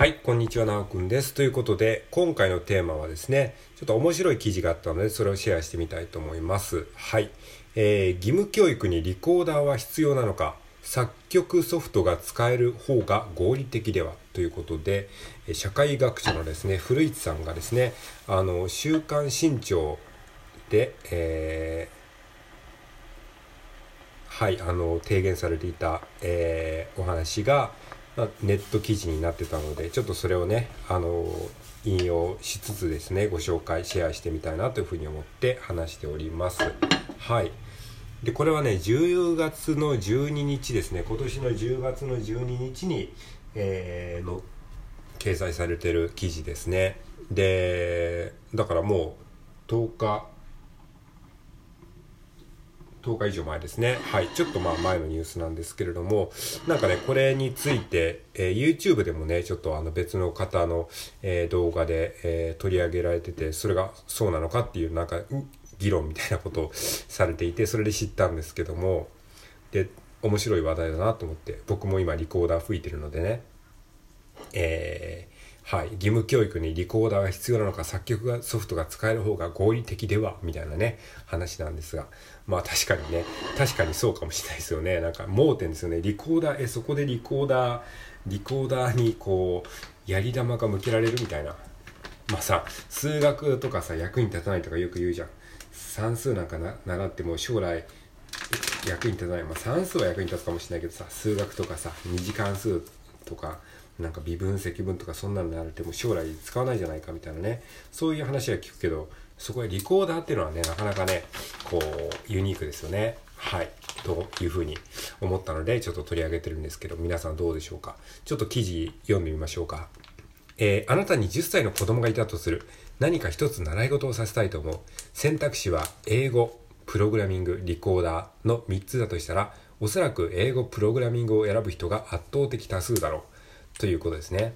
はい、こんにちは、なおくんです。ということで、今回のテーマはですね、ちょっと面白い記事があったので、それをシェアしてみたいと思います。はい。えー、義務教育にリコーダーは必要なのか、作曲ソフトが使える方が合理的ではということで、社会学者のですね、古市さんがですね、あの、週刊新潮で、えーはい、あの提言されていた、えーお話が、ネット記事になってたのでちょっとそれをねあの引用しつつですねご紹介シェアしてみたいなというふうに思って話しております。はい。でこれはね10月の12日ですね。今年の10月の12日に、えーの掲載されてる記事ですね。でだからもう10日10日以上前ですね。はい。ちょっとまあ前のニュースなんですけれども、なんかね、これについて、えー YouTube でもね、ちょっとあの別の方の、えー動画で、えー取り上げられてて、それがそうなのかっていうなんか議論みたいなことをされていて、それで知ったんですけども、で、面白い話題だなと思って、僕も今リコーダー吹いてるのでね、えはい、義務教育にリコーダーが必要なのか作曲がソフトが使える方が合理的ではみたいなね話なんですが。まあ確かにね。確かにそうかもしれないですよね。なんか盲点ですよね。リコーダーえそこでリコーダーリコーダーにこうやり玉が向けられるみたいな。まあさ数学とかさ役に立たないとかよく言うじゃん。算数なんかな習っても将来役に立たない、まあ、算数は役に立つかもしれないけどさ数学とかさ二次関数とかなんか微分積分とかそんなのやられても将来使わないじゃないかみたいなね。そういう話は聞くけどそこへリコーダーっていうのはねなかなかねこうユニークですよね。はい。というふうに思ったのでちょっと取り上げてるんですけど皆さんどうでしょうか。ちょっと記事読んでみましょうか。えーあなたに10歳の子供がいたとする何か一つ習い事をさせたいと思う。選択肢は英語プログラミングリコーダーの3つだとしたらおそらく英語プログラミングを選ぶ人が圧倒的多数だろう。ということですね。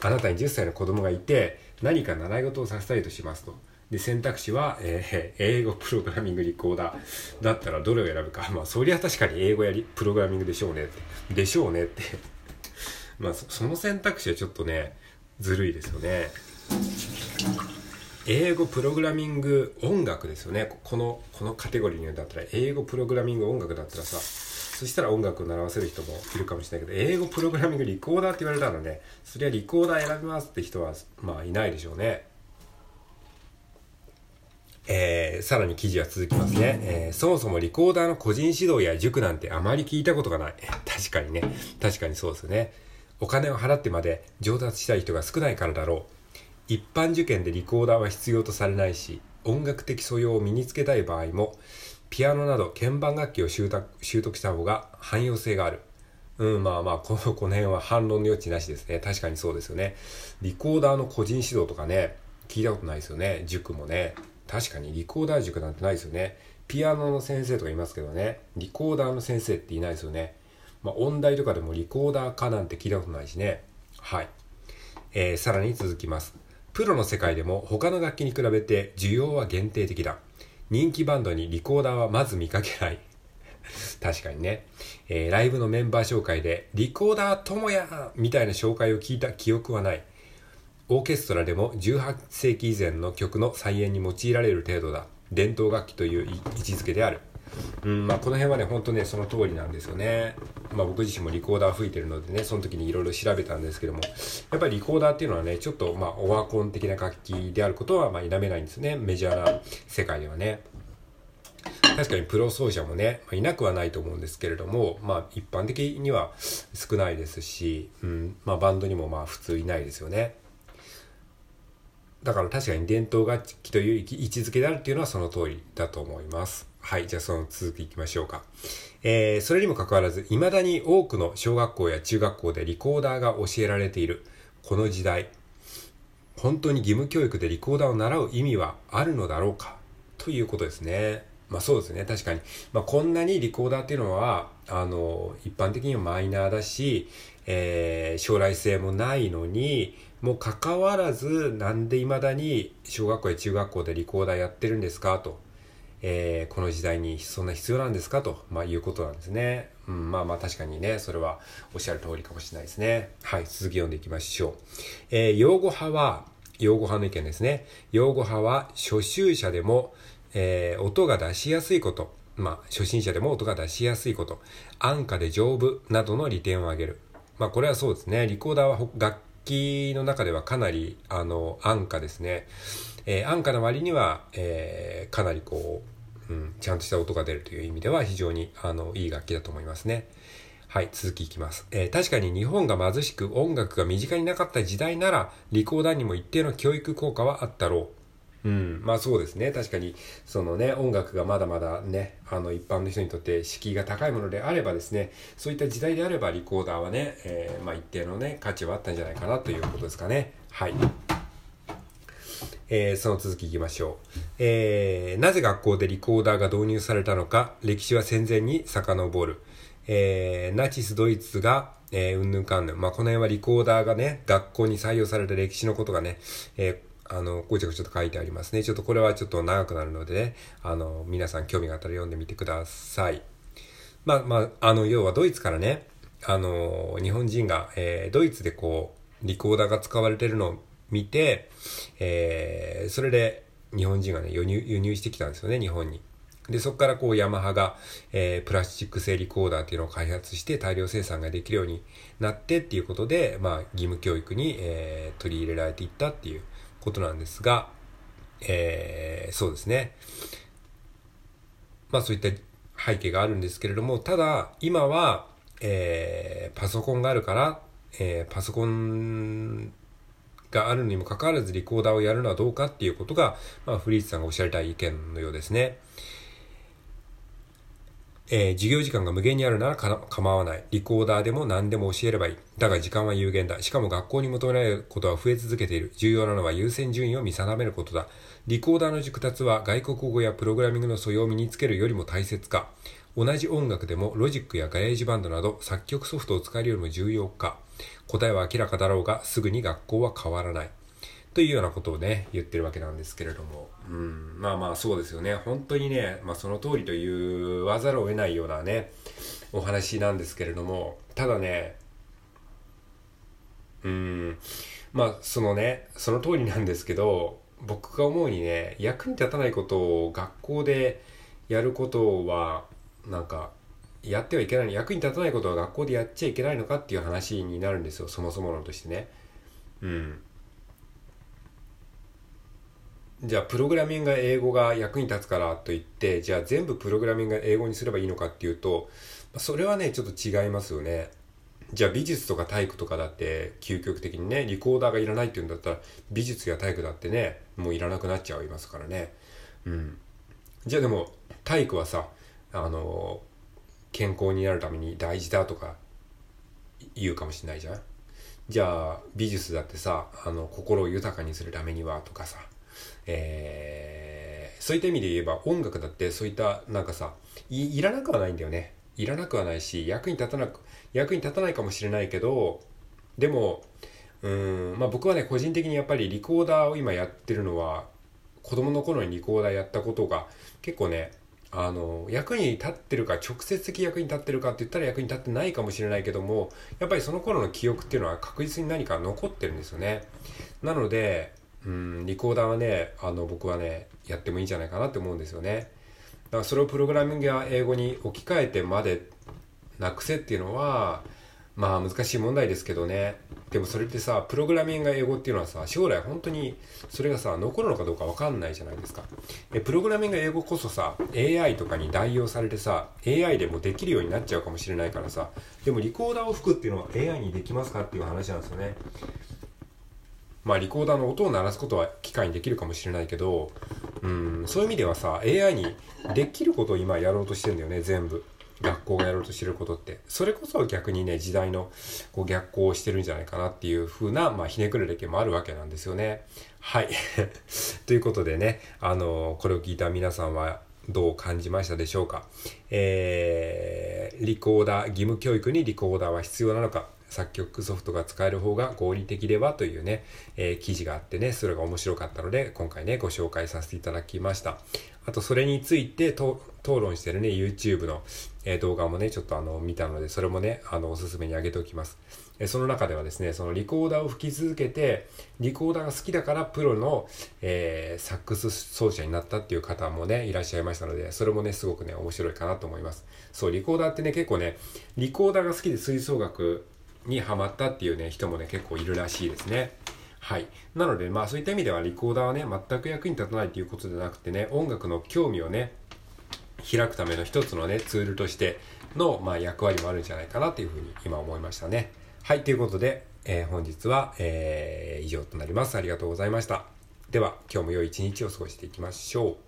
あなたに10歳の子供がいて何か習い事をさせたいとしますと。で選択肢は、えー英語プログラミングリコーダーだったらどれを選ぶか。まあそりゃ確かに英語やりプログラミングでしょうね。ってでしょうねって。まあその選択肢はちょっとねずるいですよね。英語プログラミング音楽ですよね。このこのカテゴリーにだったら英語プログラミング音楽だったらさそしたら音楽を習わせる人もいるかもしれないけど英語プログラミングリコーダーって言われたらねそりゃリコーダー選びますって人はまあいないでしょうね。えーさらに記事は続きますね、えーそもそもリコーダーの個人指導や塾なんてあまり聞いたことがない。確かにね。確かにそうですよね。お金を払ってまで上達したい人が少ないからだろう。一般受験でリコーダーは必要とされないし音楽的素養を身につけたい場合もピアノなど鍵盤楽器を習得した方が汎用性があるうん、まあまあ、この、この辺は反論の余地なしですね。確かにそうですよね。リコーダーの個人指導とかね、聞いたことないですよね。塾もね。確かにリコーダー塾なんてないですよね。ピアノの先生とかいますけどね。リコーダーの先生っていないですよね。まあ、音大とかでもリコーダーかなんて聞いたことないしね。はい。えーさらに続きます。プロの世界でも他の楽器に比べて需要は限定的だ。人気バンドにリコーダーはまず見かけない。確かにね、えーライブのメンバー紹介で、リコーダーともやみたいな紹介を聞いた記憶はない。オーケストラでも18世紀以前の曲の再演に用いられる程度だ。伝統楽器という位置づけである。うん、まあこの辺はね、本当ね、その通りなんですよね。まあ僕自身もリコーダー吹いてるのでね、その時にいろいろ調べたんですけども、やっぱりリコーダーっていうのはね、ちょっとまあオワコン的な楽器であることはまあ否めないんですね。メジャーな世界ではね。確かにプロ奏者もね、まいなくはないと思うんですけれども、まあ一般的には少ないですし、うん、まあバンドにもまあ普通いないですよね。だから確かに伝統楽器という位置づけであるっていうのはその通りだと思います。はい、じゃあその続きいきましょうか。えー、それにもかかわらず、未だに多くの小学校や中学校でリコーダーが教えられているこの時代、本当に義務教育でリコーダーを習う意味はあるのだろうか？ということですね。まあそうですね、確かに。まあこんなにリコーダーっていうのは、あの、一般的にはマイナーだし、えー将来性もないのに、もう関わらず、なんで未だに小学校や中学校でリコーダーやってるんですか？と。えー、この時代にそんな必要なんですかと、まあ、いうことなんですね。うん、まあまあ確かにね、それはおっしゃる通りかもしれないですね。はい、続き読んでいきましょう。えー、用語派は、用語派の意見ですね。用語派は初習者でも、えー、音が出しやすいこと、まあ、初心者でも音が出しやすいこと、安価で丈夫などの利点を挙げる。まあ、これはそうですね。リコーダーは楽器の中ではかなり、あの、安価ですね。えー、安価な割には、えー、かなりこう、うん、ちゃんとした音が出るという意味では非常に、あの、いい楽器だと思いますね。はい、続きいきます。えー、確かに日本が貧しく音楽が身近になかった時代なら、リコーダーにも一定の教育効果はあったろう。うん、まあそうですね。確かに、そのね、音楽がまだまだね、あの一般の人にとって敷居が高いものであればですね、そういった時代であればリコーダーはね、えー、まあ一定のね、価値はあったんじゃないかなということですかね。はい。えー、その続きいきましょう。えー、なぜ学校でリコーダーが導入されたのか、歴史は戦前に遡る。えー、ナチスドイツが、えー、うんぬんかんぬん。まあ、この辺はリコーダーがね、学校に採用された歴史のことがね、えーあの、ごちゃごちゃと書いてありますね。ちょっとこれはちょっと長くなるのでね、あの、皆さん興味があったら読んでみてください。まあ、まあ、あの、要はドイツからね、あの、日本人が、えー、ドイツでこう、リコーダーが使われてるのを見て、えー、それで日本人がね、輸入、輸入してきたんですよね、日本に。で、そこからこうヤマハが、えー、プラスチック製リコーダーっていうのを開発して大量生産ができるようになってっていうことで、まあ義務教育に、えー、取り入れられていったっていうことなんですが、えー、そうですね。まあそういった背景があるんですけれども、ただ今は、えー、パソコンがあるから、えー、パソコンがあるにもかかわらずリコーダーをやるのはどうかっていうことが、まあ、フリーズさんがおっしゃりたい意見のようですね。えー、授業時間が無限にあるなら構わない。リコーダーでも何でも教えればいい。だが時間は有限だ。しかも学校に求められることは増え続けている。重要なのは優先順位を見定めることだ。リコーダーの熟達は外国語やプログラミングの素養を身につけるよりも大切か。同じ音楽でもロジックや GarageBand など作曲ソフトを使えるよりも重要か。答えは明らかだろうが、すぐに学校は変わらない。というようなことをね、言ってるわけなんですけれども。うん、まあまあそうですよね。本当にね、まあその通りと言わざるを得ないようなね、お話なんですけれども、ただね、うん、まあそのね、その通りなんですけど、僕が思うにね、役に立たないことを学校でやることは、なんか、やってはいけない役に立たないことは学校でやっちゃいけないのかっていう話になるんですよ。そもそも論としてね。うん。じゃあプログラミングが英語が役に立つからといってじゃあ全部プログラミングが英語にすればいいのかっていうとそれはねちょっと違いますよね。じゃあ美術とか体育とかだって究極的にねリコーダーがいらないっていうんだったら美術や体育だってねもういらなくなっちゃいますからね。うん。じゃあでも体育はさあの健康になるために大事だとか言うかもしれないじゃん。じゃあ美術だってさあの心を豊かにするためにはとかさ。えー、そういった意味で言えば音楽だってそういったなんかさいらなくはないんだよね。いらなくはないし役に立たなく役に立たないかもしれないけどでもうんまあ僕はね個人的にやっぱりリコーダーを今やってるのは子供の頃にリコーダーやったことが結構ねあの役に立ってるか直接的役に立ってるかって言ったら役に立ってないかもしれないけどもやっぱりその頃の記憶っていうのは確実に何か残ってるんですよね。なのでうんリコーダーはねあの僕はねやってもいいんじゃないかなって思うんですよね。だからそれをプログラミングや英語に置き換えてまでなくせっていうのはまあ難しい問題ですけどね。でもそれってさプログラミングが英語っていうのはさ将来本当にそれがさ残るのかどうか分かんないじゃないですか。えプログラミング英語こそさ AI とかに代用されてさ AI でもできるようになっちゃうかもしれないからさでもリコーダーを吹くっていうのは AI にできますかっていう話なんですよね。まあリコーダーの音を鳴らすことは機械にできるかもしれないけどうんそういう意味ではさ AI にできることを今やろうとしてんだよね全部学校がやろうとしてることって。それこそ逆にね、時代のこう逆行をしてるんじゃないかなっていう風な、まあ、ひねくれる意見もあるわけなんですよね。はい。ということでね、あの、これを聞いた皆さんは、どう感じましたでしょうかえー、リコーダー、義務教育にリコーダーは必要なのか作曲ソフトが使える方が合理的ではというね、えー、記事があってね、それが面白かったので、今回ね、ご紹介させていただきました。あとそれについて討論してるね、YouTube の、えー、動画もね、ちょっとあの、見たので、それもね、あの、おすすめに上げておきます。えー、その中ではですね、そのリコーダーを吹き続けて、リコーダーが好きだからプロの、えー、サックス奏者になったっていう方もね、いらっしゃいましたので、それもね、すごくね、面白いかなと思います。そう、リコーダーってね、結構ね、リコーダーが好きで吹奏楽にハマったっていうね、人もね、結構いるらしいですね。はい。なので、まあそういった意味ではリコーダーはね、全く役に立たないということではなくてね、音楽の興味をね、開くための一つのね、ツールとしての、まあ、役割もあるんじゃないかなというふうに今思いましたね。はい。ということで、えー、本日は、えー、以上となります。ありがとうございました。では、今日も良い一日を過ごしていきましょう。